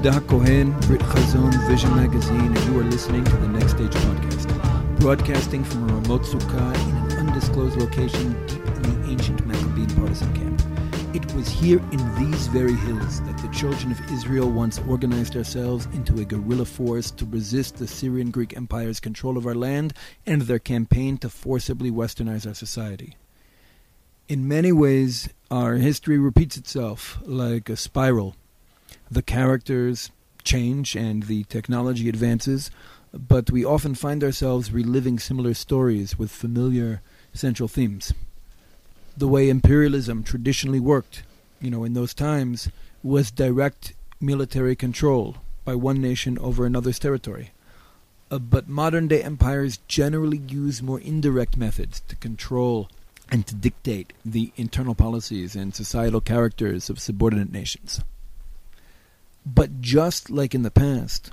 Yehuda Cohen, Brit Chazon Vision Magazine, and you are listening to the Next Stage podcast, broadcasting from a remote sukkah in an undisclosed location deep in the ancient Maccabean partisan camp. It was here in these very hills that the children of Israel once organized ourselves into a guerrilla force to resist the Syrian Greek Empire's control of our land and their campaign to forcibly westernize our society. In many ways, our history repeats itself like a spiral the characters change and the technology advances, but we often find ourselves reliving similar stories with familiar central themes. The way imperialism traditionally worked, you know, in those times, was direct military control by one nation over another's territory. Uh, but modern day empires generally use more indirect methods to control and to dictate the internal policies and societal characters of subordinate nations. But just like in the past,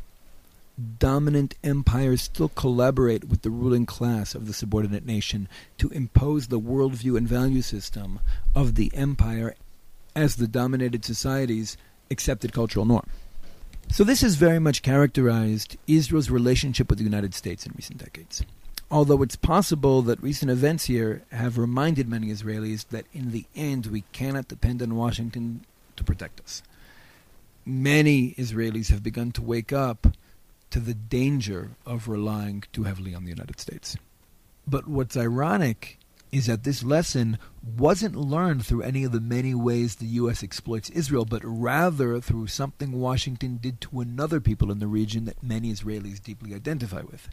dominant empires still collaborate with the ruling class of the subordinate nation to impose the worldview and value system of the empire as the dominated society's accepted cultural norm. So, this has very much characterized Israel's relationship with the United States in recent decades. Although it's possible that recent events here have reminded many Israelis that in the end we cannot depend on Washington to protect us many Israelis have begun to wake up to the danger of relying too heavily on the United States. But what's ironic is that this lesson wasn't learned through any of the many ways the U.S. exploits Israel, but rather through something Washington did to another people in the region that many Israelis deeply identify with.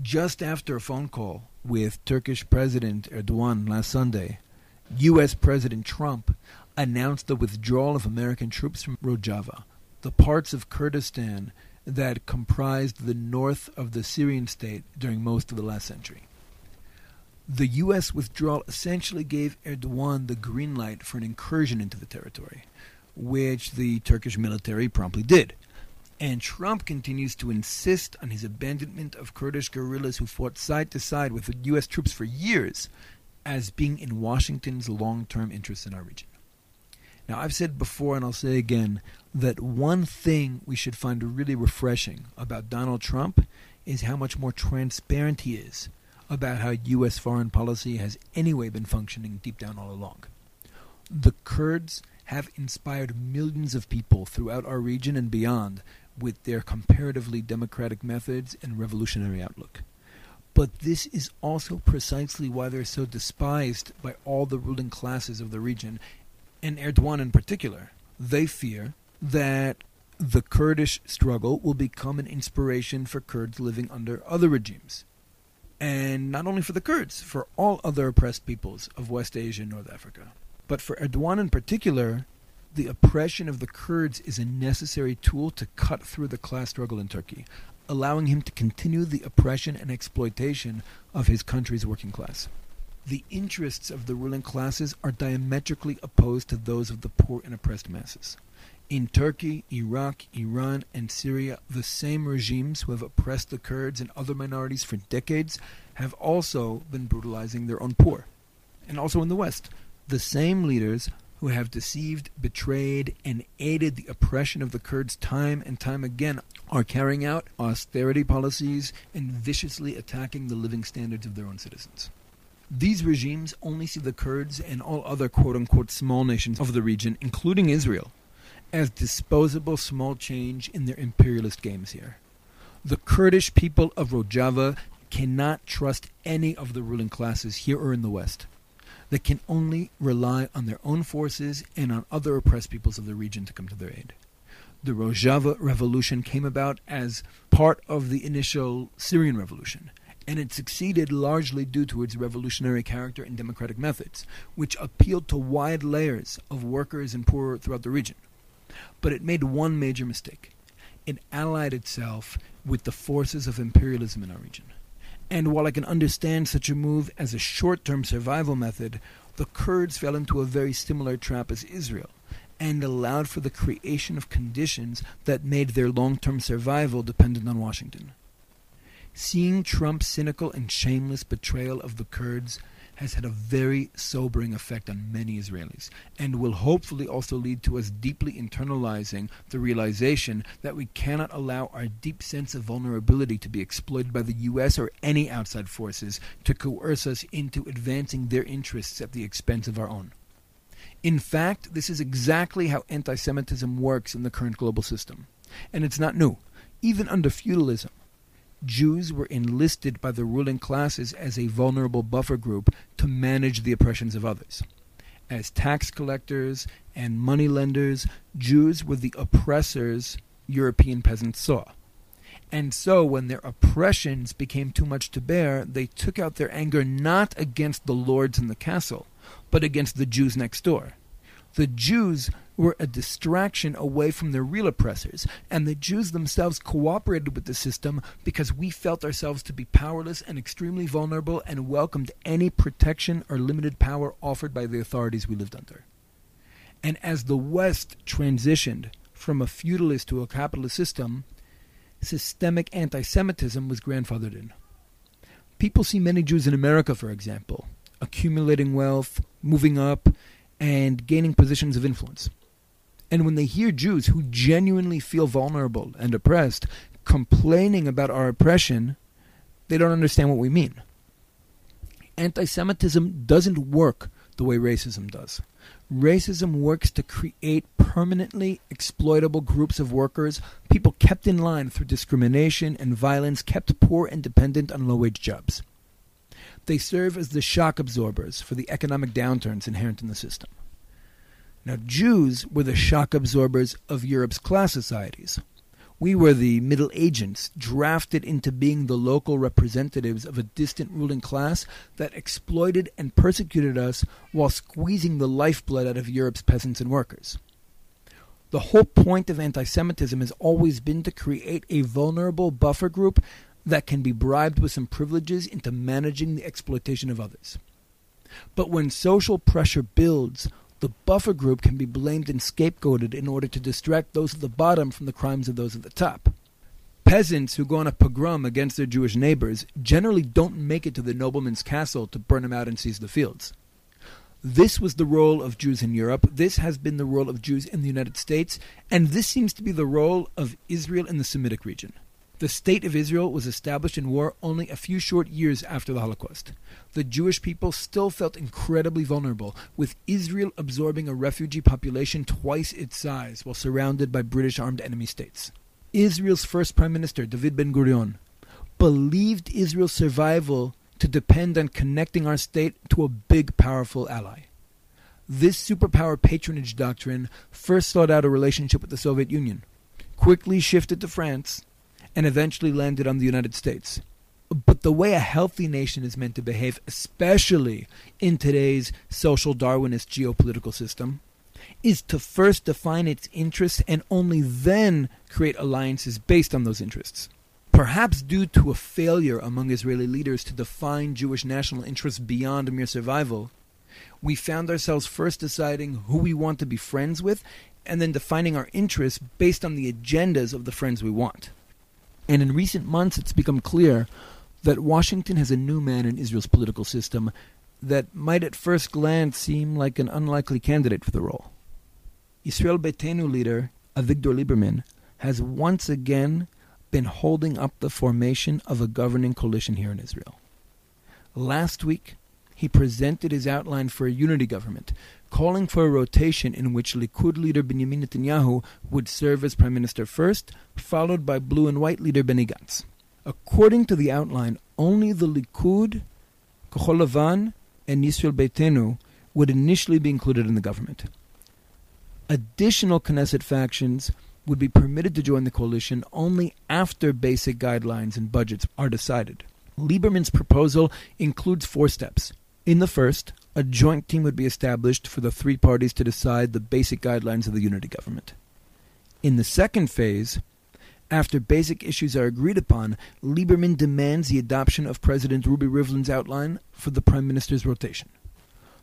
Just after a phone call with Turkish President Erdogan last Sunday, U.S. President Trump announced the withdrawal of American troops from Rojava, the parts of Kurdistan that comprised the north of the Syrian state during most of the last century. The U.S. withdrawal essentially gave Erdogan the green light for an incursion into the territory, which the Turkish military promptly did. And Trump continues to insist on his abandonment of Kurdish guerrillas who fought side to side with U.S. troops for years as being in Washington's long term interests in our region. Now, I've said before, and I'll say again, that one thing we should find really refreshing about Donald Trump is how much more transparent he is about how U.S. foreign policy has anyway been functioning deep down all along. The Kurds have inspired millions of people throughout our region and beyond with their comparatively democratic methods and revolutionary outlook. But this is also precisely why they're so despised by all the ruling classes of the region and Erdogan in particular, they fear that the Kurdish struggle will become an inspiration for Kurds living under other regimes. And not only for the Kurds, for all other oppressed peoples of West Asia and North Africa. But for Erdogan in particular, the oppression of the Kurds is a necessary tool to cut through the class struggle in Turkey, allowing him to continue the oppression and exploitation of his country's working class the interests of the ruling classes are diametrically opposed to those of the poor and oppressed masses. In Turkey, Iraq, Iran, and Syria, the same regimes who have oppressed the Kurds and other minorities for decades have also been brutalizing their own poor. And also in the West, the same leaders who have deceived, betrayed, and aided the oppression of the Kurds time and time again are carrying out austerity policies and viciously attacking the living standards of their own citizens. These regimes only see the Kurds and all other quote unquote small nations of the region, including Israel, as disposable small change in their imperialist games here. The Kurdish people of Rojava cannot trust any of the ruling classes here or in the West. They can only rely on their own forces and on other oppressed peoples of the region to come to their aid. The Rojava revolution came about as part of the initial Syrian revolution and it succeeded largely due to its revolutionary character and democratic methods, which appealed to wide layers of workers and poor throughout the region. But it made one major mistake. It allied itself with the forces of imperialism in our region. And while I can understand such a move as a short term survival method, the Kurds fell into a very similar trap as Israel and allowed for the creation of conditions that made their long term survival dependent on Washington. Seeing Trump's cynical and shameless betrayal of the Kurds has had a very sobering effect on many Israelis, and will hopefully also lead to us deeply internalizing the realization that we cannot allow our deep sense of vulnerability to be exploited by the US or any outside forces to coerce us into advancing their interests at the expense of our own. In fact, this is exactly how anti Semitism works in the current global system. And it's not new. Even under feudalism, Jews were enlisted by the ruling classes as a vulnerable buffer group to manage the oppressions of others. As tax collectors and money lenders, Jews were the oppressors European peasants saw. And so, when their oppressions became too much to bear, they took out their anger not against the lords in the castle, but against the Jews next door. The Jews were a distraction away from their real oppressors, and the Jews themselves cooperated with the system because we felt ourselves to be powerless and extremely vulnerable and welcomed any protection or limited power offered by the authorities we lived under. And as the West transitioned from a feudalist to a capitalist system, systemic anti Semitism was grandfathered in. People see many Jews in America, for example, accumulating wealth, moving up, and gaining positions of influence. And when they hear Jews who genuinely feel vulnerable and oppressed complaining about our oppression, they don't understand what we mean. Anti Semitism doesn't work the way racism does. Racism works to create permanently exploitable groups of workers, people kept in line through discrimination and violence, kept poor and dependent on low wage jobs. They serve as the shock absorbers for the economic downturns inherent in the system. Now, Jews were the shock absorbers of Europe's class societies. We were the Middle Agents, drafted into being the local representatives of a distant ruling class that exploited and persecuted us while squeezing the lifeblood out of Europe's peasants and workers. The whole point of anti Semitism has always been to create a vulnerable buffer group that can be bribed with some privileges into managing the exploitation of others. But when social pressure builds, the buffer group can be blamed and scapegoated in order to distract those at the bottom from the crimes of those at the top. Peasants who go on a pogrom against their Jewish neighbors generally don't make it to the nobleman's castle to burn him out and seize the fields. This was the role of Jews in Europe. This has been the role of Jews in the United States. And this seems to be the role of Israel in the Semitic region. The State of Israel was established in war only a few short years after the Holocaust. The Jewish people still felt incredibly vulnerable, with Israel absorbing a refugee population twice its size while surrounded by British armed enemy states. Israel's first Prime Minister, David Ben Gurion, believed Israel's survival to depend on connecting our state to a big, powerful ally. This superpower patronage doctrine first sought out a relationship with the Soviet Union, quickly shifted to France, and eventually landed on the United States. But the way a healthy nation is meant to behave, especially in today's social Darwinist geopolitical system, is to first define its interests and only then create alliances based on those interests. Perhaps due to a failure among Israeli leaders to define Jewish national interests beyond mere survival, we found ourselves first deciding who we want to be friends with and then defining our interests based on the agendas of the friends we want. And in recent months, it's become clear that Washington has a new man in Israel's political system that might at first glance seem like an unlikely candidate for the role. Israel Beitenu leader uh, Avigdor Lieberman has once again been holding up the formation of a governing coalition here in Israel. Last week, he presented his outline for a unity government, calling for a rotation in which Likud leader Benjamin Netanyahu would serve as prime minister first, followed by blue and white leader Benny Gantz. According to the outline, only the Likud, Lavan, and Yisrael Beitenu would initially be included in the government. Additional Knesset factions would be permitted to join the coalition only after basic guidelines and budgets are decided. Lieberman's proposal includes four steps. In the first, a joint team would be established for the three parties to decide the basic guidelines of the unity government. In the second phase, after basic issues are agreed upon, Lieberman demands the adoption of President Ruby Rivlin's outline for the Prime Minister's rotation.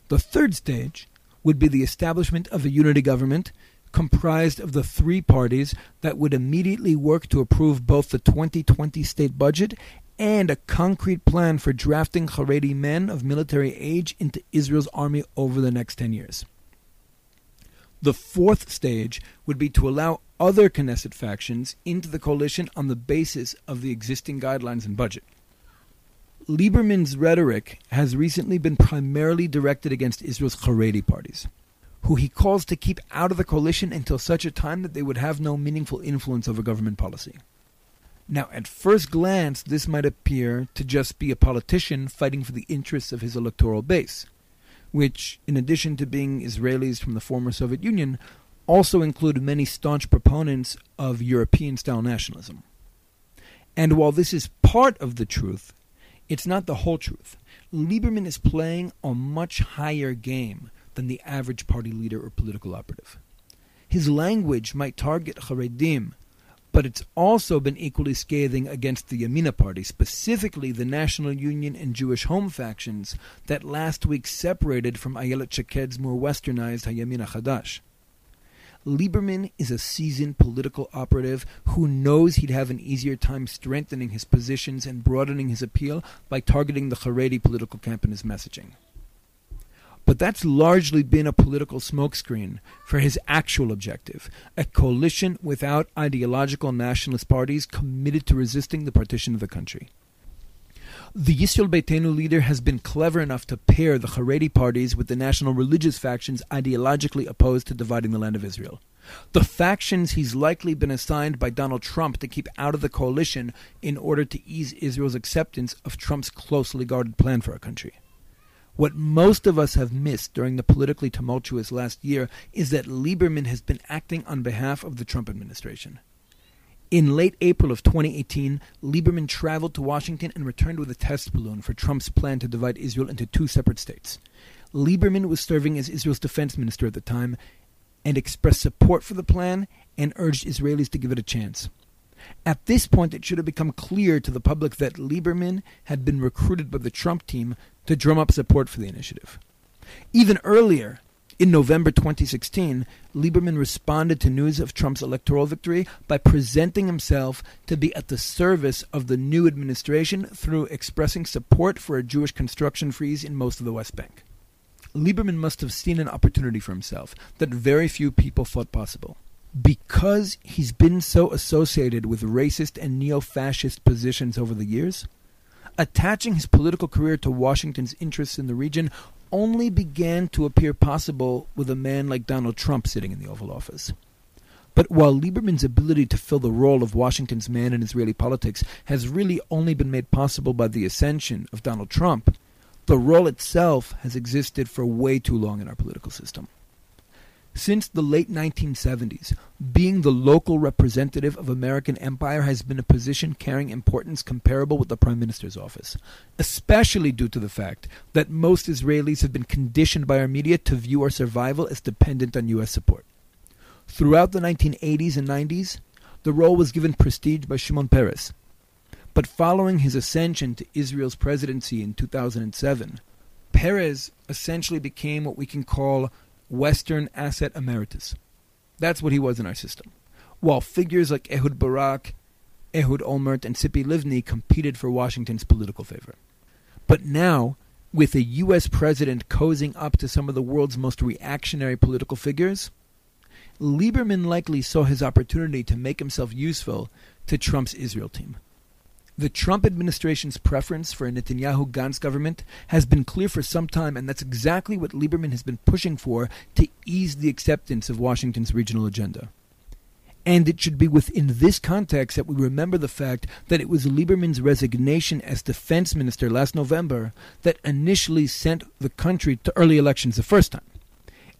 The third stage would be the establishment of a unity government comprised of the three parties that would immediately work to approve both the 2020 state budget and a concrete plan for drafting Haredi men of military age into Israel's army over the next 10 years. The fourth stage would be to allow other Knesset factions into the coalition on the basis of the existing guidelines and budget. Lieberman's rhetoric has recently been primarily directed against Israel's Haredi parties, who he calls to keep out of the coalition until such a time that they would have no meaningful influence over government policy. Now, at first glance, this might appear to just be a politician fighting for the interests of his electoral base, which, in addition to being Israelis from the former Soviet Union, also include many staunch proponents of European style nationalism. And while this is part of the truth, it's not the whole truth. Lieberman is playing a much higher game than the average party leader or political operative. His language might target Haredim but it's also been equally scathing against the Yamina Party, specifically the National Union and Jewish Home factions that last week separated from Ayelet Shaked's more westernized HaYamin HeChadash. Lieberman is a seasoned political operative who knows he'd have an easier time strengthening his positions and broadening his appeal by targeting the Haredi political camp in his messaging. But that's largely been a political smokescreen for his actual objective a coalition without ideological nationalist parties committed to resisting the partition of the country. The Yisrael Beitenu leader has been clever enough to pair the Haredi parties with the national religious factions ideologically opposed to dividing the land of Israel. The factions he's likely been assigned by Donald Trump to keep out of the coalition in order to ease Israel's acceptance of Trump's closely guarded plan for our country. What most of us have missed during the politically tumultuous last year is that Lieberman has been acting on behalf of the Trump administration. In late April of 2018, Lieberman traveled to Washington and returned with a test balloon for Trump's plan to divide Israel into two separate states. Lieberman was serving as Israel's defense minister at the time and expressed support for the plan and urged Israelis to give it a chance. At this point, it should have become clear to the public that Lieberman had been recruited by the Trump team to drum up support for the initiative. Even earlier, in November 2016, Lieberman responded to news of Trump's electoral victory by presenting himself to be at the service of the new administration through expressing support for a Jewish construction freeze in most of the West Bank. Lieberman must have seen an opportunity for himself that very few people thought possible because he's been so associated with racist and neo fascist positions over the years, attaching his political career to Washington's interests in the region only began to appear possible with a man like Donald Trump sitting in the Oval Office. But while Lieberman's ability to fill the role of Washington's man in Israeli politics has really only been made possible by the ascension of Donald Trump, the role itself has existed for way too long in our political system. Since the late 1970s, being the local representative of American empire has been a position carrying importance comparable with the Prime Minister's office, especially due to the fact that most Israelis have been conditioned by our media to view our survival as dependent on U.S. support. Throughout the 1980s and 90s, the role was given prestige by Shimon Peres. But following his ascension to Israel's presidency in 2007, Peres essentially became what we can call Western asset emeritus. That's what he was in our system. While figures like Ehud Barak, Ehud Olmert, and Tzipi Livni competed for Washington's political favor. But now, with a U.S. president cozying up to some of the world's most reactionary political figures, Lieberman likely saw his opportunity to make himself useful to Trump's Israel team. The Trump administration's preference for a Netanyahu Gantz government has been clear for some time, and that's exactly what Lieberman has been pushing for to ease the acceptance of Washington's regional agenda. And it should be within this context that we remember the fact that it was Lieberman's resignation as defense minister last November that initially sent the country to early elections the first time.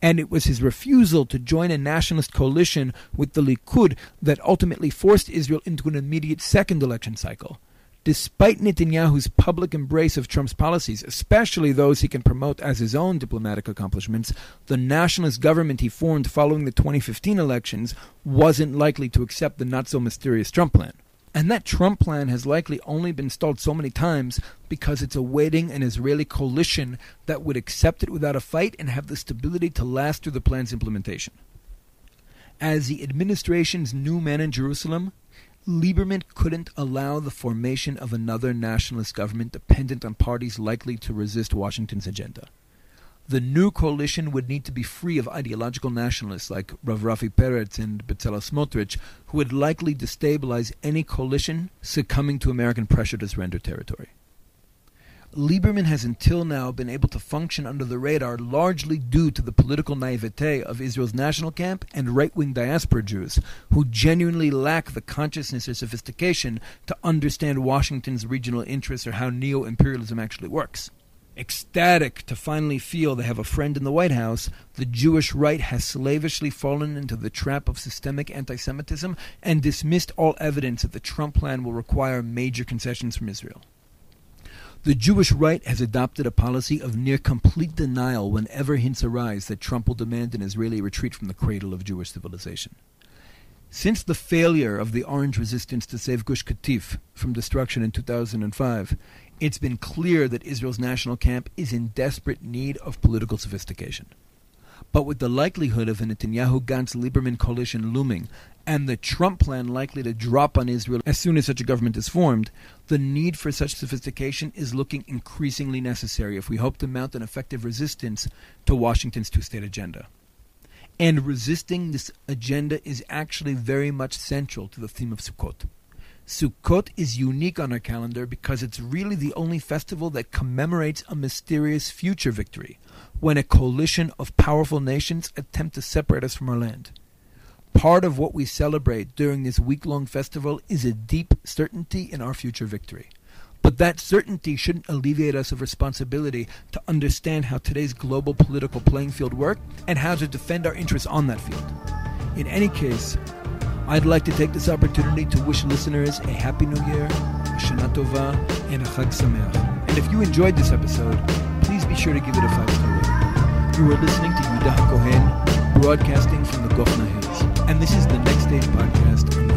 And it was his refusal to join a nationalist coalition with the Likud that ultimately forced Israel into an immediate second election cycle Despite Netanyahu's public embrace of Trump's policies, especially those he can promote as his own diplomatic accomplishments, the nationalist government he formed following the 2015 elections wasn't likely to accept the not so mysterious Trump plan. And that Trump plan has likely only been stalled so many times because it's awaiting an Israeli coalition that would accept it without a fight and have the stability to last through the plan's implementation. As the administration's new man in Jerusalem, Lieberman couldn't allow the formation of another nationalist government dependent on parties likely to resist Washington's agenda. The new coalition would need to be free of ideological nationalists like Rav Rafi Peretz and Bezalel Smotrich, who would likely destabilize any coalition succumbing to American pressure to surrender territory. Lieberman has until now been able to function under the radar largely due to the political naivete of Israel's national camp and right wing diaspora Jews, who genuinely lack the consciousness or sophistication to understand Washington's regional interests or how neo imperialism actually works. Ecstatic to finally feel they have a friend in the White House, the Jewish right has slavishly fallen into the trap of systemic anti Semitism and dismissed all evidence that the Trump plan will require major concessions from Israel. The Jewish right has adopted a policy of near complete denial whenever hints arise that Trump will demand an Israeli retreat from the cradle of Jewish civilization. Since the failure of the Orange resistance to save Gush Katif from destruction in 2005, it's been clear that Israel's national camp is in desperate need of political sophistication. But with the likelihood of a Netanyahu Gantz Lieberman coalition looming and the Trump plan likely to drop on Israel as soon as such a government is formed, the need for such sophistication is looking increasingly necessary if we hope to mount an effective resistance to Washington's two state agenda. And resisting this agenda is actually very much central to the theme of Sukkot. Sukkot is unique on our calendar because it's really the only festival that commemorates a mysterious future victory, when a coalition of powerful nations attempt to separate us from our land. Part of what we celebrate during this week long festival is a deep certainty in our future victory. But that certainty shouldn't alleviate us of responsibility to understand how today's global political playing field works and how to defend our interests on that field. In any case, I'd like to take this opportunity to wish listeners a Happy New Year, Shana Tova, and a Chag Sameach. And if you enjoyed this episode, please be sure to give it a five-star rating. You are listening to Yehuda Kohen, broadcasting from the Gophna Hills. And this is the Next Stage Podcast